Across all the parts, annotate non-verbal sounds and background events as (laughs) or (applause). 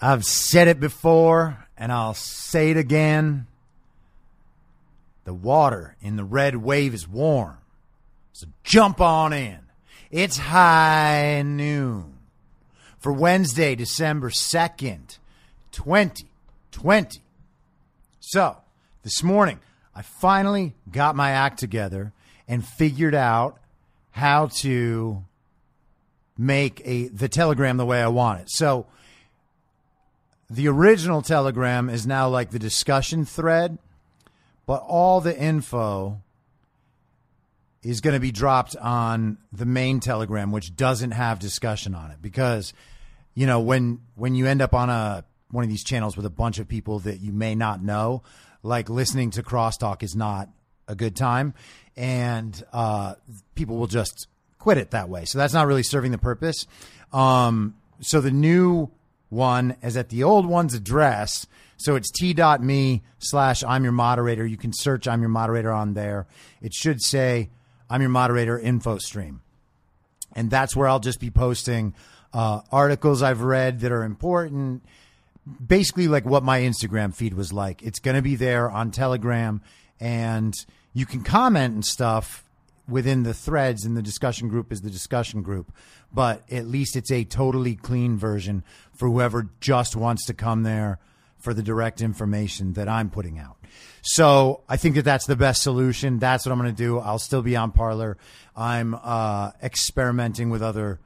I've said it before and I'll say it again. The water in the red wave is warm. So jump on in. It's high noon for Wednesday, December 2nd, 2020. So, this morning, I finally got my act together and figured out how to make a the telegram the way I want it. So the original telegram is now like the discussion thread, but all the info is going to be dropped on the main telegram which doesn't have discussion on it because you know when when you end up on a one of these channels with a bunch of people that you may not know like listening to crosstalk is not a good time, and uh, people will just quit it that way. So that's not really serving the purpose. Um, so the new one is at the old one's address. So it's t.me slash I'm your moderator. You can search I'm your moderator on there. It should say I'm your moderator info stream. And that's where I'll just be posting uh, articles I've read that are important basically like what my Instagram feed was like. It's going to be there on Telegram, and you can comment and stuff within the threads, and the discussion group is the discussion group. But at least it's a totally clean version for whoever just wants to come there for the direct information that I'm putting out. So I think that that's the best solution. That's what I'm going to do. I'll still be on Parler. I'm uh, experimenting with other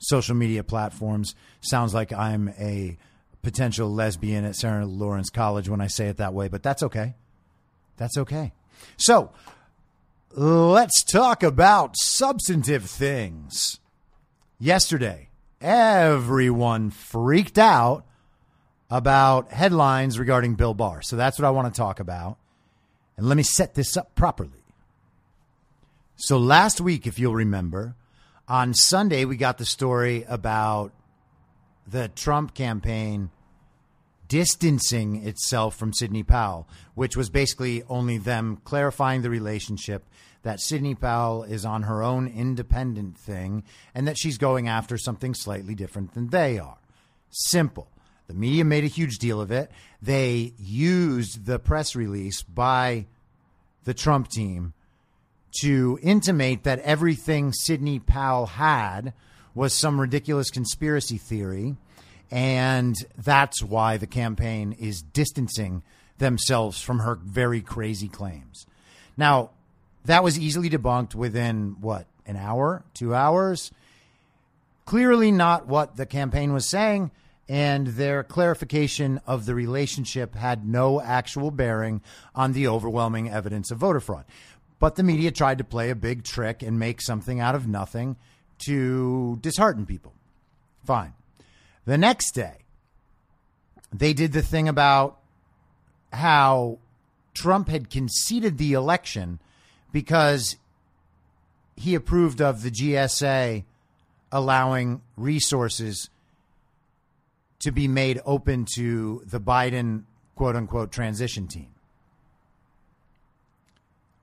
social media platforms. Sounds like I'm a potential lesbian at Sarah Lawrence College when I say it that way, but that's okay. That's okay. So let's talk about substantive things. Yesterday, everyone freaked out about headlines regarding Bill Barr. So that's what I want to talk about. And let me set this up properly. So last week, if you'll remember, on Sunday, we got the story about the Trump campaign distancing itself from Sidney Powell, which was basically only them clarifying the relationship that Sidney Powell is on her own independent thing and that she's going after something slightly different than they are. Simple. The media made a huge deal of it. They used the press release by the Trump team to intimate that everything Sidney Powell had was some ridiculous conspiracy theory. And that's why the campaign is distancing themselves from her very crazy claims. Now, that was easily debunked within what, an hour, two hours? Clearly not what the campaign was saying, and their clarification of the relationship had no actual bearing on the overwhelming evidence of voter fraud. But the media tried to play a big trick and make something out of nothing to dishearten people. Fine. The next day, they did the thing about how Trump had conceded the election because he approved of the GSA allowing resources to be made open to the Biden quote unquote transition team.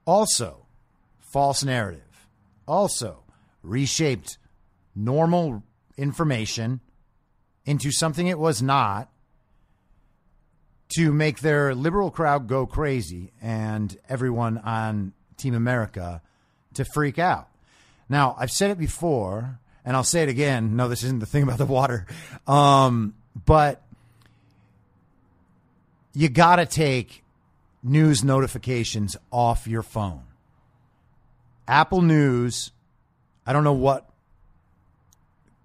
Also, false narrative. Also, reshaped normal information into something it was not to make their liberal crowd go crazy and everyone on Team America to freak out. Now, I've said it before, and I'll say it again. No, this isn't the thing about the water. Um, but you got to take news notifications off your phone. Apple News I don't know what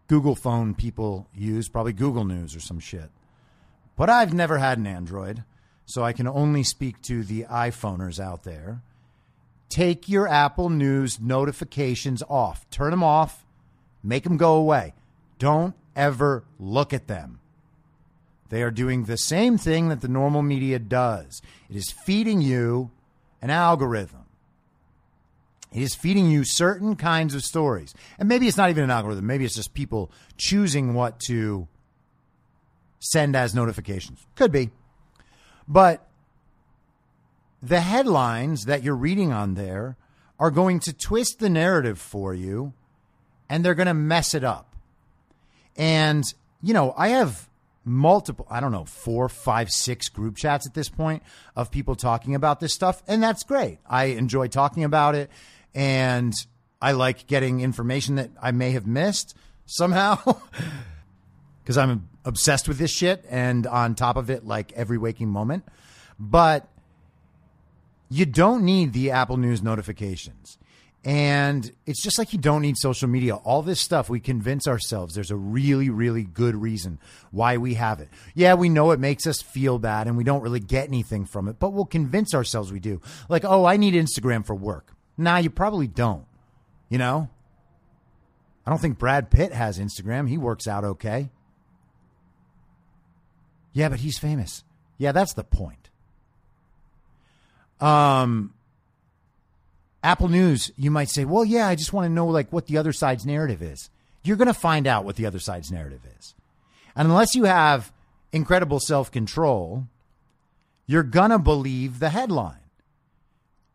Google phone people use, probably Google News or some shit. But I've never had an Android, so I can only speak to the iPhoners out there. Take your Apple News notifications off. Turn them off. Make them go away. Don't ever look at them. They are doing the same thing that the normal media does. It is feeding you an algorithm. It is feeding you certain kinds of stories. And maybe it's not even an algorithm. Maybe it's just people choosing what to send as notifications. Could be. But the headlines that you're reading on there are going to twist the narrative for you and they're going to mess it up. And, you know, I have multiple, I don't know, four, five, six group chats at this point of people talking about this stuff. And that's great. I enjoy talking about it. And I like getting information that I may have missed somehow (laughs) because I'm obsessed with this shit and on top of it like every waking moment. But you don't need the Apple News notifications. And it's just like you don't need social media. All this stuff, we convince ourselves there's a really, really good reason why we have it. Yeah, we know it makes us feel bad and we don't really get anything from it, but we'll convince ourselves we do. Like, oh, I need Instagram for work. Nah, you probably don't. You know? I don't think Brad Pitt has Instagram. He works out okay. Yeah, but he's famous. Yeah, that's the point. Um, Apple News, you might say, well, yeah, I just want to know like what the other side's narrative is. You're going to find out what the other side's narrative is. And unless you have incredible self control, you're going to believe the headline.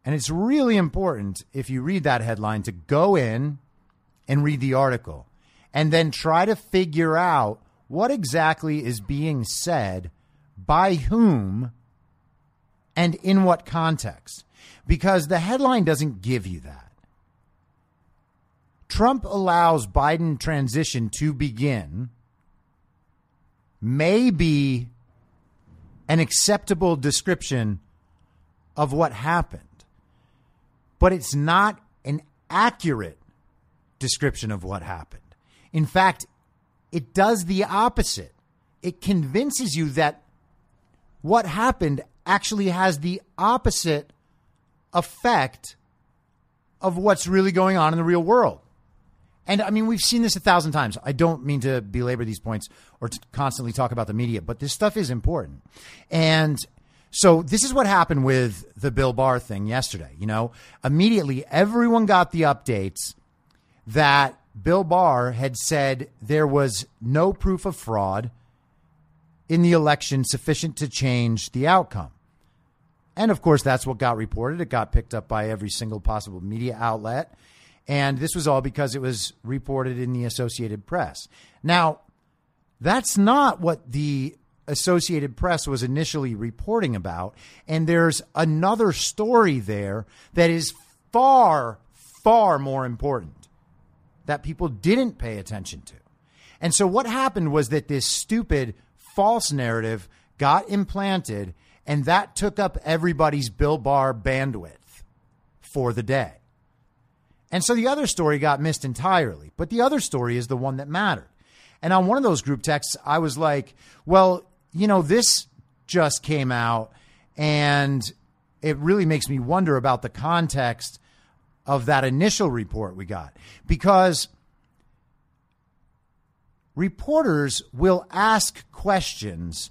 And it's really important if you read that headline to go in and read the article and then try to figure out what exactly is being said by whom and in what context because the headline doesn't give you that. Trump allows Biden transition to begin may be an acceptable description of what happened, but it's not an accurate description of what happened. In fact, it does the opposite. It convinces you that what happened actually has the opposite effect of what's really going on in the real world. And I mean, we've seen this a thousand times. I don't mean to belabor these points or to constantly talk about the media, but this stuff is important. And so this is what happened with the Bill Barr thing yesterday. You know, immediately everyone got the updates that Bill Barr had said there was no proof of fraud in the election sufficient to change the outcome. And of course, that's what got reported. It got picked up by every single possible media outlet. And this was all because it was reported in the Associated Press. Now, that's not what the Associated Press was initially reporting about. And there's another story there that is far, far more important that people didn't pay attention to. And so what happened was that this stupid false narrative got implanted and that took up everybody's Bill Barr bandwidth for the day. And so the other story got missed entirely. But the other story is the one that mattered. And on one of those group texts, I was like, well, you know, this just came out and it really makes me wonder about the context of that initial report we got because reporters will ask questions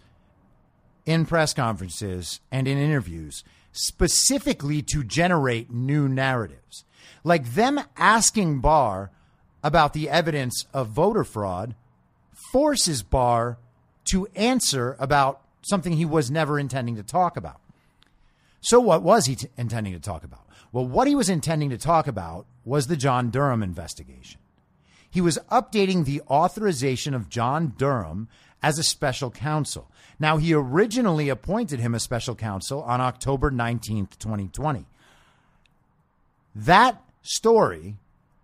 in press conferences and in interviews specifically to generate new narratives. Like them asking Barr about the evidence of voter fraud forces Barr to answer about something he was never intending to talk about. So, what was he t- intending to talk about? Well, what he was intending to talk about was the John Durham investigation. He was updating the authorization of John Durham as a special counsel. Now, he originally appointed him a special counsel on October 19th, 2020. That story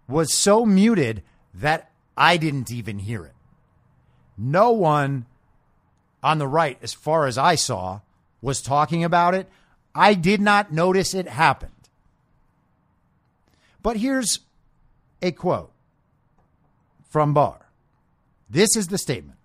was so muted that I didn't even hear it. No one on the right, as far as I saw, was talking about it. I did not notice it happened. But here's a quote from Barr. This is the statement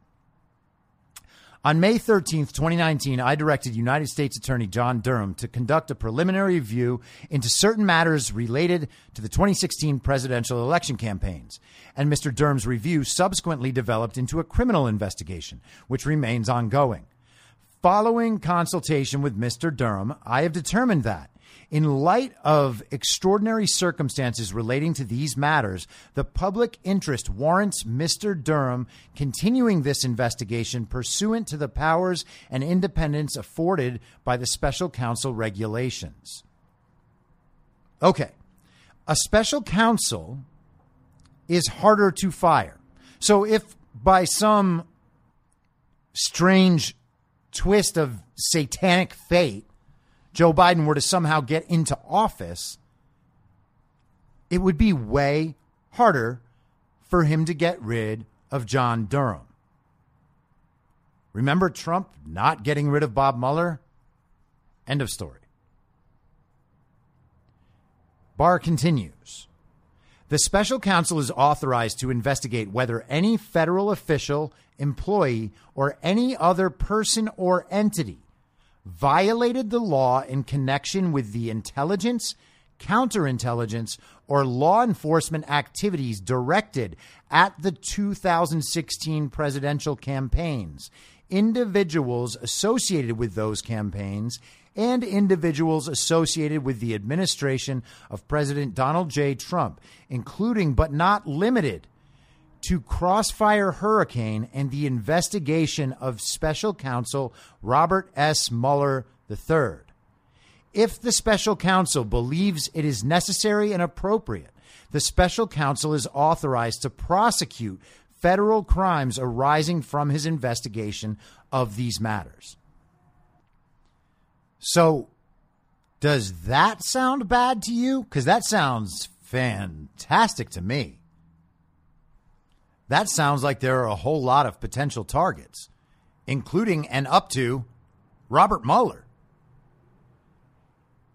On May 13th, 2019, I directed United States Attorney John Durham to conduct a preliminary review into certain matters related to the 2016 presidential election campaigns. And Mr. Durham's review subsequently developed into a criminal investigation, which remains ongoing. Following consultation with Mr. Durham, I have determined that in light of extraordinary circumstances relating to these matters, the public interest warrants Mr. Durham continuing this investigation pursuant to the powers and independence afforded by the special counsel regulations. Okay. A special counsel is harder to fire. So if by some strange twist of satanic fate, Joe Biden were to somehow get into office, it would be way harder for him to get rid of John Durham. Remember Trump not getting rid of Bob Mueller? End of story. Barr continues. The special counsel is authorized to investigate whether any federal official, employee, or any other person or entity violated the law in connection with the intelligence, counterintelligence, or law enforcement activities directed at the 2016 presidential campaigns, individuals associated with those campaigns, and individuals associated with the administration of President Donald J. Trump, including but not limited to Crossfire Hurricane and the investigation of special counsel Robert S. Mueller III. If the special counsel believes it is necessary and appropriate, the special counsel is authorized to prosecute federal crimes arising from his investigation of these matters. So, does that sound bad to you? Because that sounds fantastic to me. That sounds like there are a whole lot of potential targets, including and up to Robert Mueller,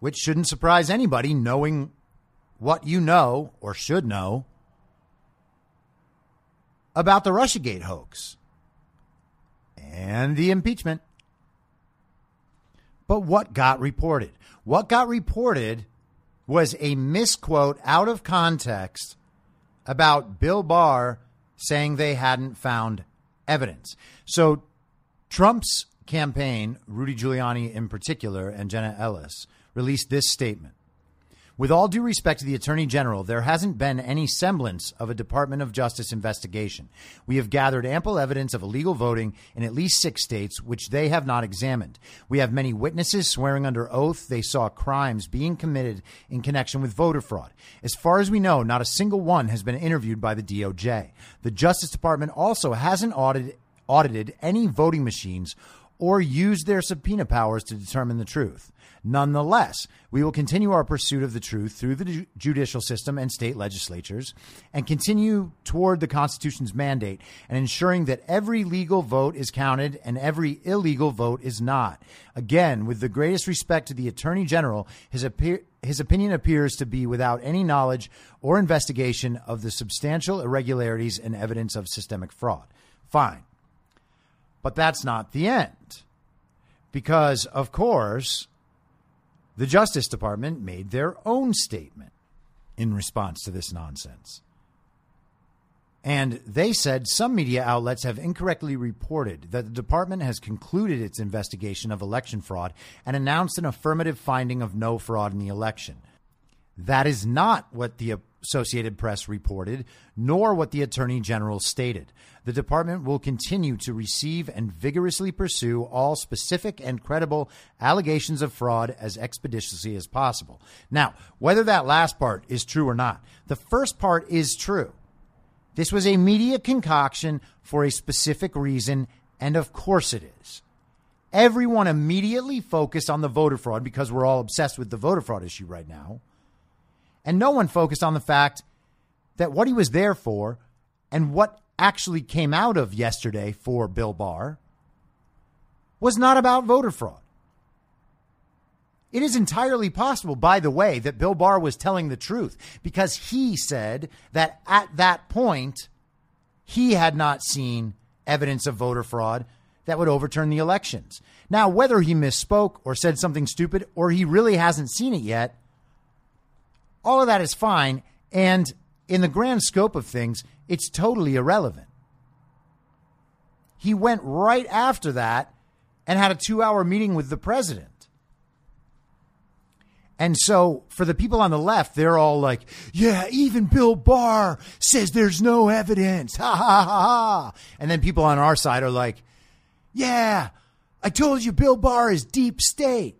which shouldn't surprise anybody knowing what you know or should know about the Russiagate hoax and the impeachment. But what got reported? What got reported was a misquote out of context about Bill Barr saying they hadn't found evidence. So Trump's campaign, Rudy Giuliani in particular, and Jenna Ellis, released this statement. With all due respect to the Attorney General, there hasn't been any semblance of a Department of Justice investigation. We have gathered ample evidence of illegal voting in at least six states, which they have not examined. We have many witnesses swearing under oath they saw crimes being committed in connection with voter fraud. As far as we know, not a single one has been interviewed by the DOJ. The Justice Department also hasn't audited, audited any voting machines or used their subpoena powers to determine the truth. Nonetheless, we will continue our pursuit of the truth through the judicial system and state legislatures and continue toward the Constitution's mandate and ensuring that every legal vote is counted and every illegal vote is not. Again, with the greatest respect to the Attorney General, his, appear- his opinion appears to be without any knowledge or investigation of the substantial irregularities and evidence of systemic fraud. Fine. But that's not the end. Because, of course, the Justice Department made their own statement in response to this nonsense. And they said some media outlets have incorrectly reported that the department has concluded its investigation of election fraud and announced an affirmative finding of no fraud in the election. That is not what the Associated Press reported, nor what the Attorney General stated. The department will continue to receive and vigorously pursue all specific and credible allegations of fraud as expeditiously as possible. Now, whether that last part is true or not, the first part is true. This was a media concoction for a specific reason, and of course it is. Everyone immediately focused on the voter fraud because we're all obsessed with the voter fraud issue right now. And no one focused on the fact that what he was there for and what actually came out of yesterday for Bill Barr was not about voter fraud. It is entirely possible, by the way, that Bill Barr was telling the truth because he said that at that point, he had not seen evidence of voter fraud that would overturn the elections. Now, whether he misspoke or said something stupid or he really hasn't seen it yet, all of that is fine. And in the grand scope of things, it's totally irrelevant. He went right after that and had a two hour meeting with the president. And so for the people on the left, they're all like, yeah, even Bill Barr says there's no evidence. (laughs) Ha ha ha ha. And then people on our side are like, yeah, I told you Bill Barr is deep state.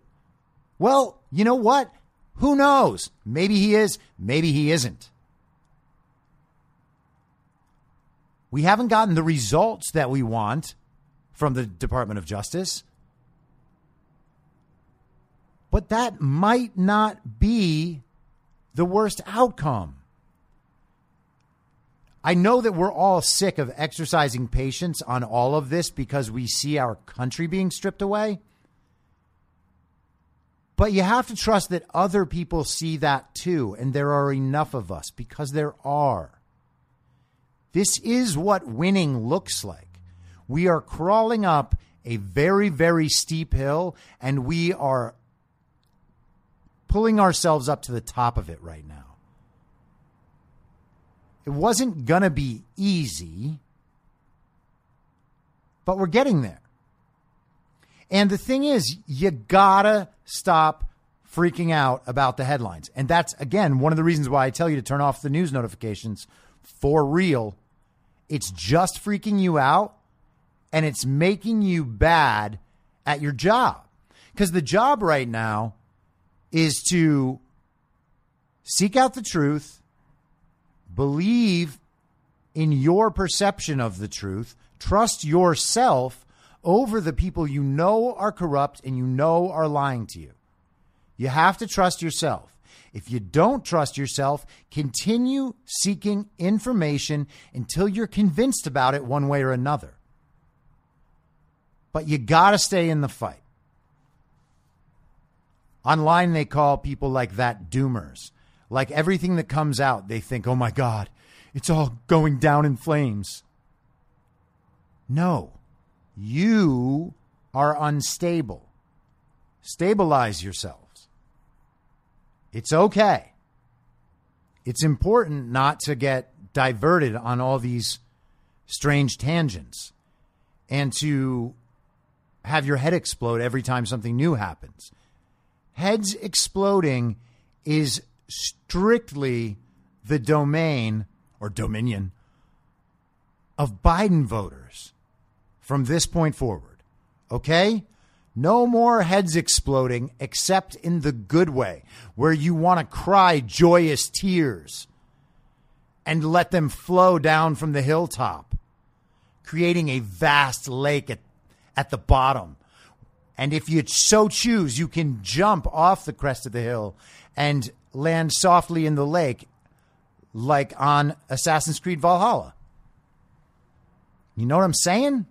Well, you know what? Who knows? Maybe he is, maybe he isn't. We haven't gotten the results that we want from the Department of Justice. But that might not be the worst outcome. I know that we're all sick of exercising patience on all of this because we see our country being stripped away. But you have to trust that other people see that too, and there are enough of us because there are. This is what winning looks like. We are crawling up a very, very steep hill, and we are pulling ourselves up to the top of it right now. It wasn't going to be easy, but we're getting there. And the thing is, you gotta stop freaking out about the headlines. And that's, again, one of the reasons why I tell you to turn off the news notifications for real. It's just freaking you out and it's making you bad at your job. Because the job right now is to seek out the truth, believe in your perception of the truth, trust yourself over the people you know are corrupt and you know are lying to you. You have to trust yourself. If you don't trust yourself, continue seeking information until you're convinced about it one way or another. But you got to stay in the fight. Online, they call people like that doomers. Like everything that comes out, they think, oh my God, it's all going down in flames. No, you are unstable. Stabilize yourselves. It's okay. It's important not to get diverted on all these strange tangents and to have your head explode every time something new happens heads exploding is strictly the domain or dominion of Biden voters from this point forward. Okay? No more heads exploding except in the good way, where you want to cry joyous tears and let them flow down from the hilltop, creating a vast lake at, at the bottom and if you so choose, you can jump off the crest of the hill and land softly in the lake, like on Assassin's Creed Valhalla. You know what I'm saying?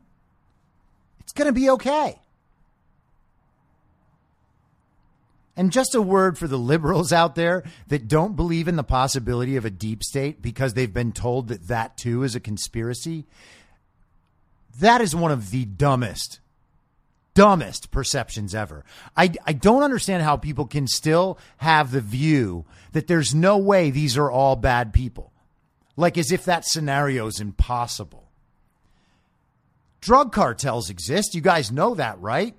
It's going to be okay. And just a word for the liberals out there that don't believe in the possibility of a deep state because they've been told that that too is a conspiracy. That is one of the dumbest dumbest perceptions ever. I, I don't understand how people can still have the view that there's no way these are all bad people. Like as if that scenario is impossible. Drug cartels exist. You guys know that, right?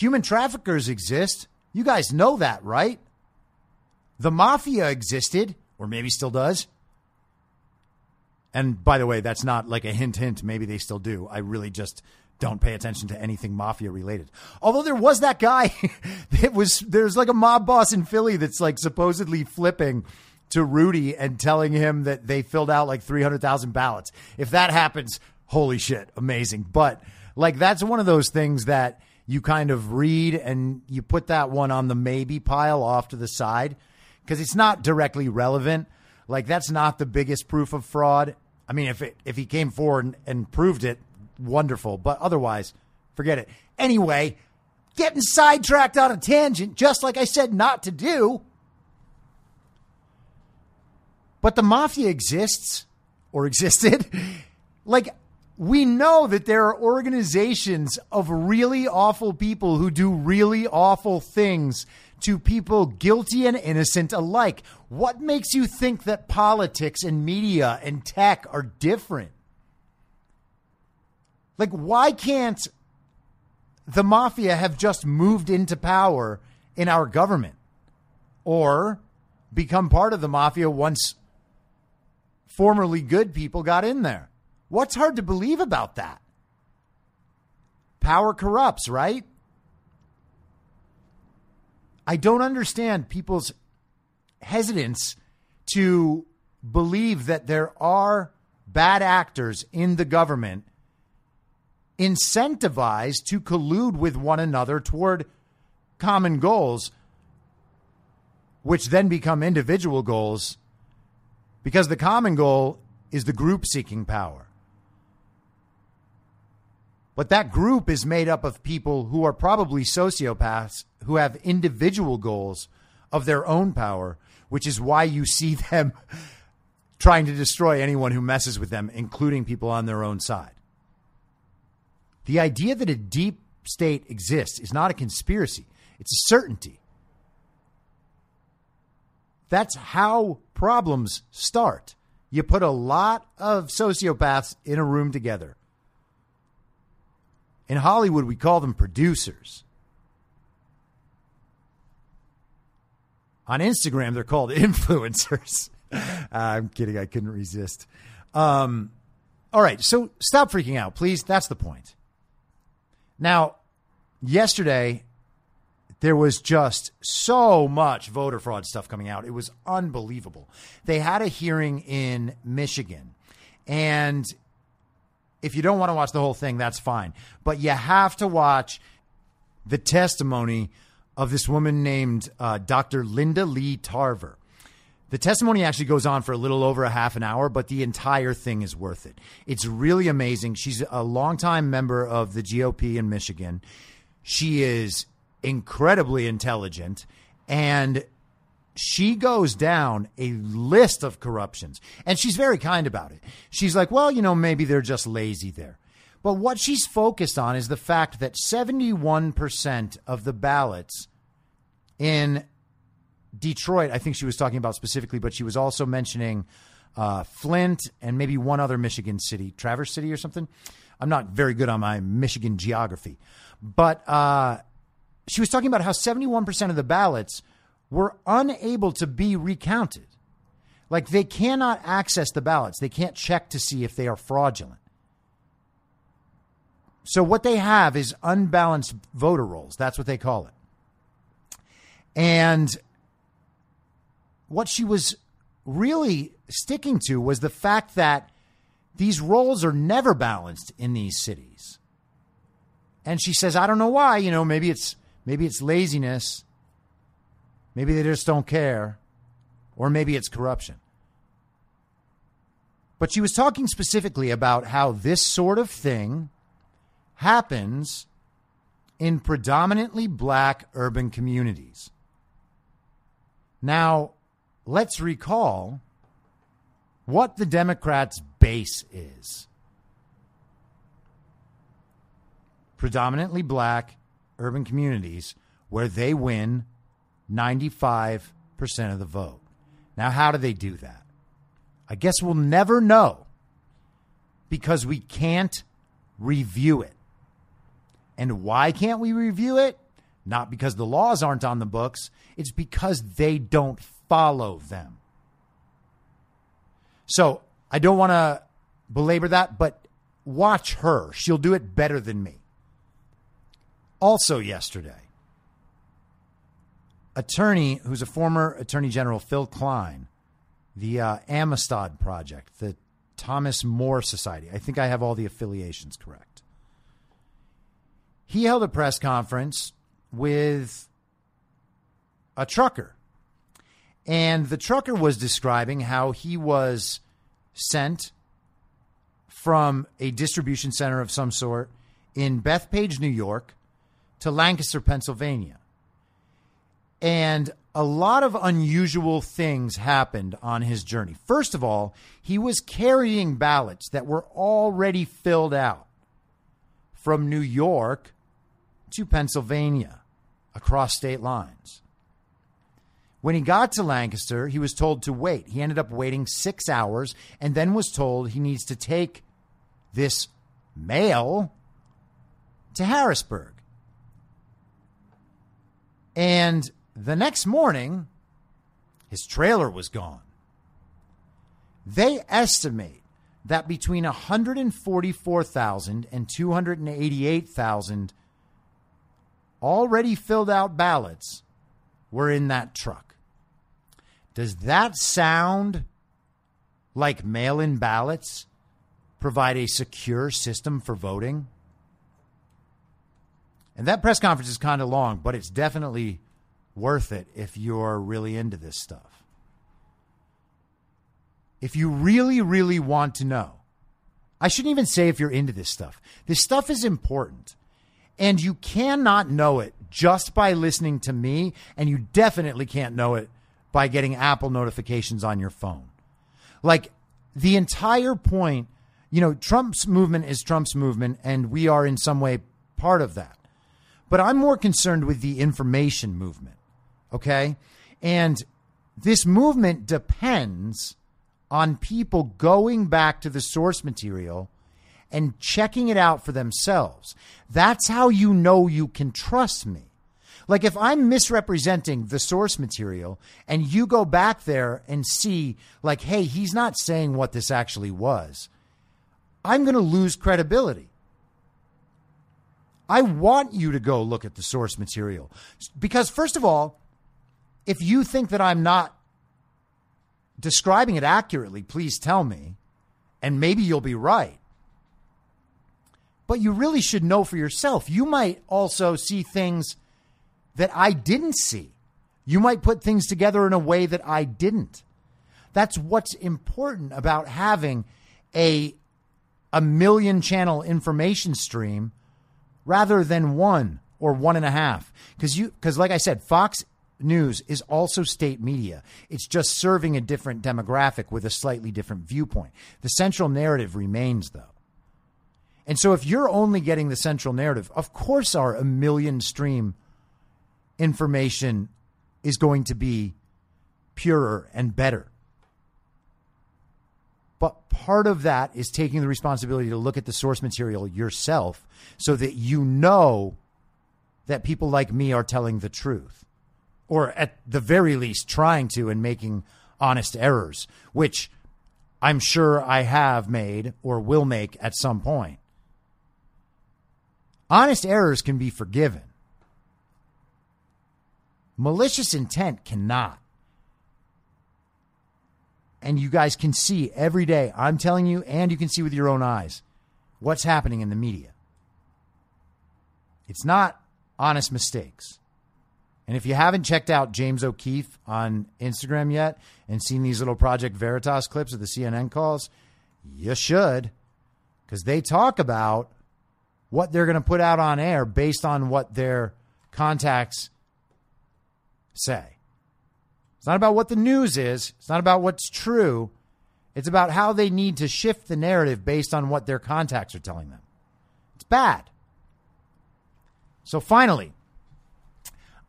Human traffickers exist. You guys know that, right? The mafia existed, or maybe still does. And by the way, that's not like a hint, hint. Maybe they still do. I really just don't pay attention to anything mafia related. Although there was that guy, (laughs) it was there's like a mob boss in Philly that's like supposedly flipping to Rudy and telling him that they filled out like 300,000 ballots. If that happens, holy shit, amazing. But like that's one of those things that you kind of read and you put that one on the maybe pile off to the side because it's not directly relevant. Like that's not the biggest proof of fraud. I mean, if it, if he came forward and, and proved it, wonderful. But otherwise, forget it. Anyway, getting sidetracked on a tangent, just like I said not to do. But the mafia exists or existed. (laughs) like, we know that there are organizations of really awful people who do really awful things to people guilty and innocent alike. What makes you think that politics and media and tech are different? Like, why can't the mafia have just moved into power in our government or become part of the mafia once formerly good people got in there? What's hard to believe about that? Power corrupts, right? I don't understand people's hesitance to believe that there are bad actors in the government incentivized to collude with one another toward common goals, which then become individual goals because the common goal is the group seeking power. But that group is made up of people who are probably sociopaths who have individual goals of their own power, which is why you see (laughs) them trying to destroy anyone who messes with them, including people on their own side. The idea that a deep state exists is not a conspiracy, it's a certainty. That's how problems start. You put a lot of sociopaths in a room together in Hollywood, we call them producers. On Instagram, they're called (laughs) influencers. uh, (laughs) I'm kidding. I couldn't resist. Um, all right. So stop freaking out, please. That's the point. Now, yesterday, there was just so much voter fraud stuff coming out. It was unbelievable. They had a hearing in Michigan, and if you don't want to watch the whole thing, that's fine. But you have to watch the testimony of this woman named uh, Dr. Linda Lee Tarver. The testimony actually goes on for a little over a half an hour, but the entire thing is worth it. It's really amazing. She's a longtime member of the GOP in Michigan. She is incredibly intelligent and she goes down a list of corruptions and she's very kind about it. She's like, well, you know, maybe they're just lazy there. But what she's focused on is the fact that 71% of the ballots in Detroit, I think she was talking about specifically, but she was also mentioning uh, Flint and maybe one other Michigan city, Traverse City or something. I'm not very good on my Michigan geography. But uh, she was talking about how 71% of the ballots were unable to be recounted. Like they cannot access the ballots, they can't check to see if they are fraudulent. So what they have is unbalanced voter rolls. That's what they call it. And what she was really sticking to was the fact that these rolls are never balanced in these cities. And she says, I don't know why, you know, maybe it's maybe it's laziness Maybe they just don't care, or maybe it's corruption. But she was talking specifically about how this sort of thing happens in predominantly black urban communities. Now, let's recall what the Democrats' base is predominantly black urban communities where they win 95% of the vote. Now, how do they do that? I guess we'll never know because we can't review it. And why can't we review it? Not because the laws aren't on the books, it's because they don't follow them. So I don't want to belabor that, but watch her. She'll do it better than me. Also, yesterday, attorney who's a former Attorney General, Phil Kline, the uh, Amistad Project, the Thomas More Society. I think I have all the affiliations correct. He held a press conference with a trucker. And the trucker was describing how he was sent from a distribution center of some sort in Bethpage, New York, to Lancaster, Pennsylvania. And a lot of unusual things happened on his journey. First of all, he was carrying ballots that were already filled out from New York to Pennsylvania across state lines. When he got to Lancaster, he was told to wait. He ended up waiting six hours and then was told he needs to take this mail to Harrisburg. And the next morning, his trailer was gone. They estimate that between 144,000 and 288,000 already filled out ballots were in that truck. Does that sound like mail in ballots provide a secure system for voting? And that press conference is kind of long, but it's definitely worth it if you're really into this stuff. If you really, really want to know, I shouldn't even say if you're into this stuff. This stuff is important. And you cannot know it just by listening to me, and you definitely can't know it by getting Apple notifications on your phone. Like the entire point, you know, Trump's movement is Trump's movement, and we are in some way part of that. But I'm more concerned with the information movement. Okay. And this movement depends on people going back to the source material and checking it out for themselves. That's how you know you can trust me. Like if I'm misrepresenting the source material and you go back there and see, like, hey, he's not saying what this actually was, I'm going to lose credibility. I want you to go look at the source material because, first of all, if you think that I'm not describing it accurately, please tell me, and maybe you'll be right. But you really should know for yourself. You might also see things that I didn't see. You might put things together in a way that I didn't. That's what's important about having a a million channel information stream rather than one or one and a half. Because you because like I said, Fox News is also state media. It's just serving a different demographic with a slightly different viewpoint. The central narrative remains, though. And so, if you're only getting the central narrative, of course, our a million stream information is going to be purer and better. But part of that is taking the responsibility to look at the source material yourself so that you know that people like me are telling the truth or at the very least trying to and making honest errors, which I'm sure I have made or will make at some point. Honest errors can be forgiven. Malicious intent cannot. And you guys can see every day, I'm telling you, and you can see with your own eyes what's happening in the media. It's not honest mistakes. And if you haven't checked out James O'Keefe on Instagram yet and seen these little Project Veritas clips of the CNN calls, you should, because they talk about what they're going to put out on air based on what their contacts say. It's not about what the news is, it's not about what's true. It's about how they need to shift the narrative based on what their contacts are telling them. It's bad. So finally,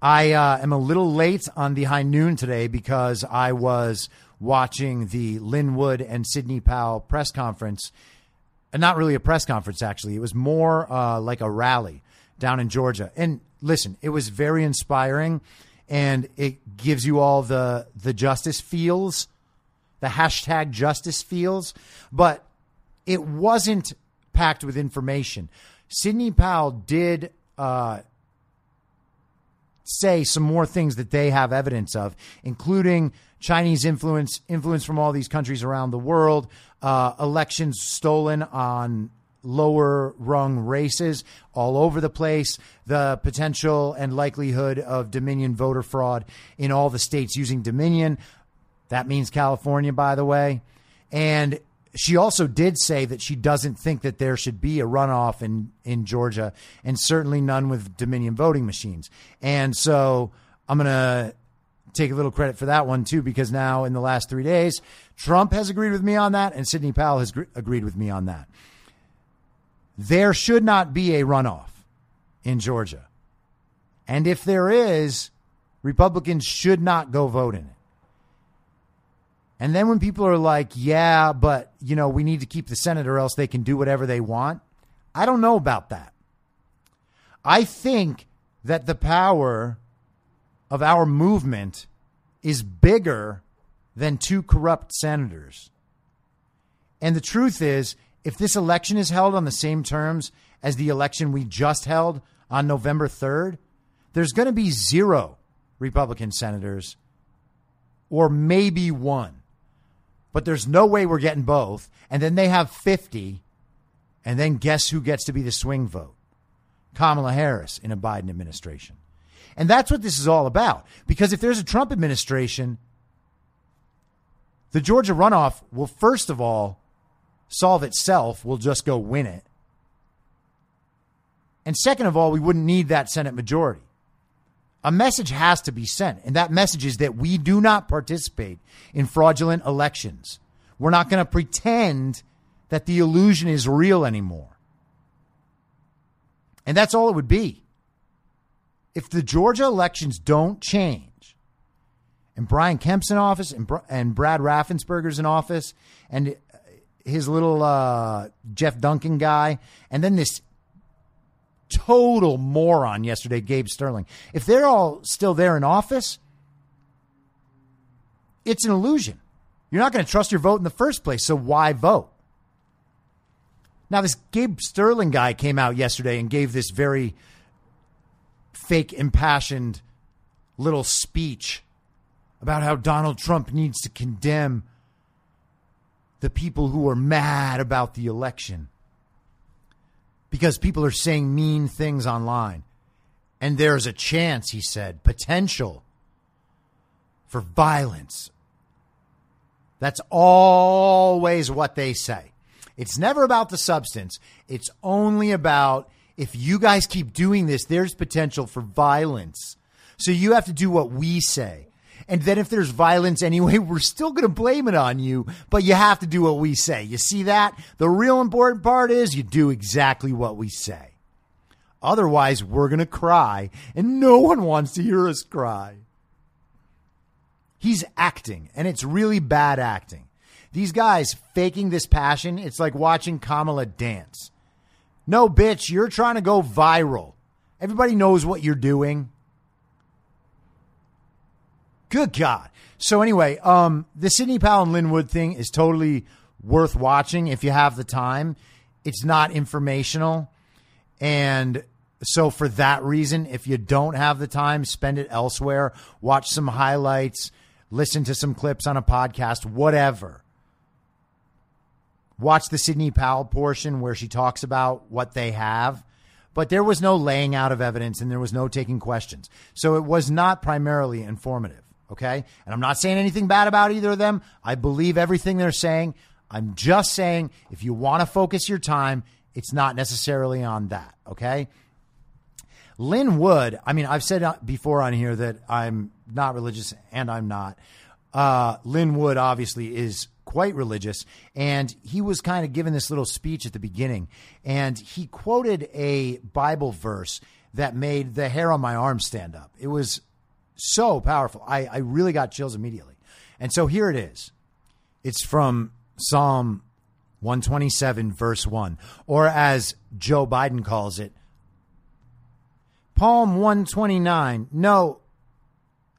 I uh, am a little late on the high noon today because I was watching the Lin Wood and Sidney Powell press conference. And uh, not really a press conference, actually. It was more uh, like a rally down in Georgia. And listen, it was very inspiring and it gives you all the, the justice feels, the hashtag justice feels, but it wasn't packed with information. Sidney Powell did uh, say some more things that they have evidence of, including Chinese influence, influence from all these countries around the world, uh, elections stolen on lower rung races all over the place, the potential and likelihood of Dominion voter fraud in all the states using Dominion. That means California, by the way. And she also did say that she doesn't think that there should be a runoff in, in Georgia and certainly none with Dominion voting machines. And so I'm going to take a little credit for that one too, because now in the last three days, Trump has agreed with me on that, and Sidney Powell has gr- agreed with me on that. There should not be a runoff in Georgia. And if there is, Republicans should not go vote in it. And then when people are like, yeah, but, you know, we need to keep the Senate or else they can do whatever they want, I don't know about that. I think that the power of our movement is bigger than two corrupt senators. And the truth is, if this election is held on the same terms as the election we just held on November 3rd, there's going to be zero Republican senators or maybe one. But there's no way we're getting both. And then they have 50. And then guess who gets to be the swing vote? Kamala Harris in a Biden administration. And that's what this is all about. Because if there's a Trump administration, the Georgia runoff will, first of all, solve itself. We'll just go win it. And second of all, we wouldn't need that Senate majority. A message has to be sent, and that message is that we do not participate in fraudulent elections. We're not going to pretend that the illusion is real anymore. And that's all it would be. If the Georgia elections don't change, and Brian Kemp's in office, and, and Brad Raffensperger's in office, and his little uh, Jeff Duncan guy, and then this total moron yesterday, Gabe Sterling. If they're all still there in office, it's an illusion. You're not going to trust your vote in the first place, so why vote? Now, this Gabe Sterling guy came out yesterday and gave this very fake, impassioned little speech about how Donald Trump needs to condemn the people who are mad about the election because people are saying mean things online. And there's a chance, he said, potential for violence. That's always what they say. It's never about the substance, it's only about if you guys keep doing this, there's potential for violence. So you have to do what we say. And then if there's violence anyway, (laughs) we're still going to blame it on you, but you have to do what we say. You see that? The real important part is you do exactly what we say. Otherwise, we're going to cry, and no one wants to hear us cry. He's acting, and it's really bad acting. These guys faking this passion, it's like watching Kamala dance. No, bitch, you're trying to go viral. Everybody knows what you're doing. Good God. So anyway, um, the Sidney Powell and Lin Wood thing is totally worth watching if you have the time. It's not informational. And so for that reason, if you don't have the time, spend it elsewhere. Watch some highlights, listen to some clips on a podcast, whatever. Watch the Sidney Powell portion where she talks about what they have but there was no laying out of evidence and there was no taking questions. So it was not primarily informative. Okay. And I'm not saying anything bad about either of them. I believe everything they're saying. I'm just saying if you want to focus your time, it's not necessarily on that. Okay. Lin Wood, I mean, I've said before on here that I'm not religious and I'm not. Uh, Lin Wood obviously is quite religious, and he was kind of giving this little speech at the beginning, and he quoted a Bible verse that made the hair on my arm stand up. It was so powerful. I, I really got chills immediately. And so here it is. It's from Psalm 127, verse 1, or as Joe Biden calls it, Psalm 129. No,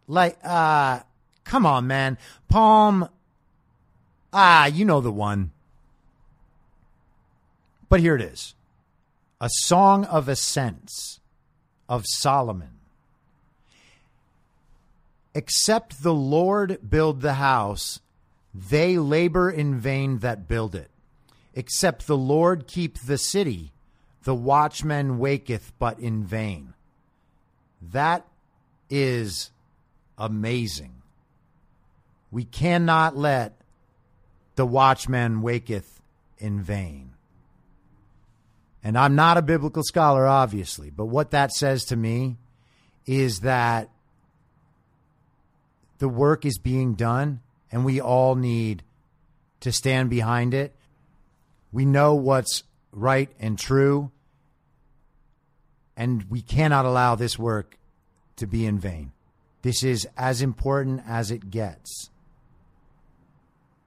like, uh, come on, man. Palm, ah, you know the one. But here it is a song of ascents of Solomon. Except the Lord build the house, they labor in vain that build it. Except the Lord keep the city, the watchman waketh but in vain. That is amazing. We cannot let the watchman waketh in vain. And I'm not a biblical scholar, obviously, but what that says to me is that the work is being done, and we all need to stand behind it. We know what's right and true, and we cannot allow this work to be in vain. This is as important as it gets.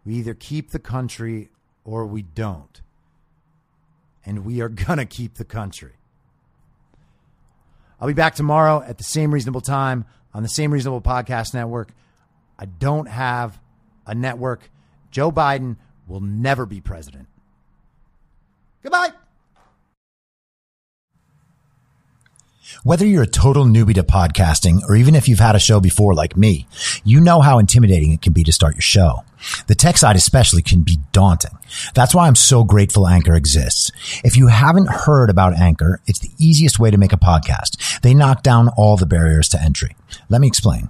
We either keep the country or we don't. And we are (laughs) going to keep the country. I'll be back tomorrow at the same reasonable time on the same reasonable podcast network. I don't have a network. Joe Biden will never be president. Goodbye. Whether you're a total newbie to podcasting or even if you've had a show before like me, you know how intimidating it can be to start your show. The tech side especially can be daunting. That's why I'm so grateful Anchor exists. If you haven't heard about Anchor, it's the easiest way to make a podcast. They knock down all the barriers to entry. Let me explain.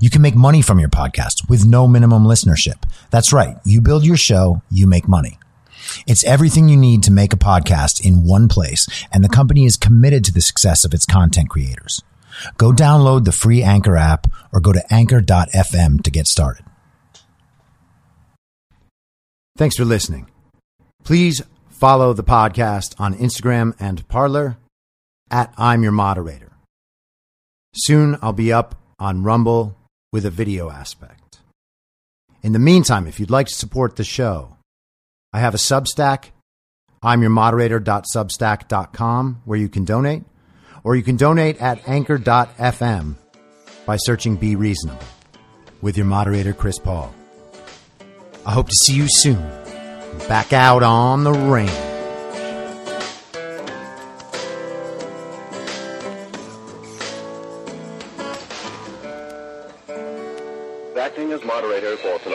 You can make money from your podcast with no minimum listenership. That's right. You build your show, you make money. It's everything you need to make a podcast in one place, and the company is committed to the success of its content creators. Go download the free Anchor app or go to anchor.fm to get started. Thanks for listening. Please follow the podcast on Instagram and Parler at I'm Your Moderator. Soon I'll be up on Rumble with a video aspect. In the meantime, if you'd like to support the show, I have a Substack, I'm your moderator.substack.com, where you can donate, or you can donate at anchor.fm by searching Be Reasonable with your moderator, Chris Paul. I hope to see you soon. Back out on the range.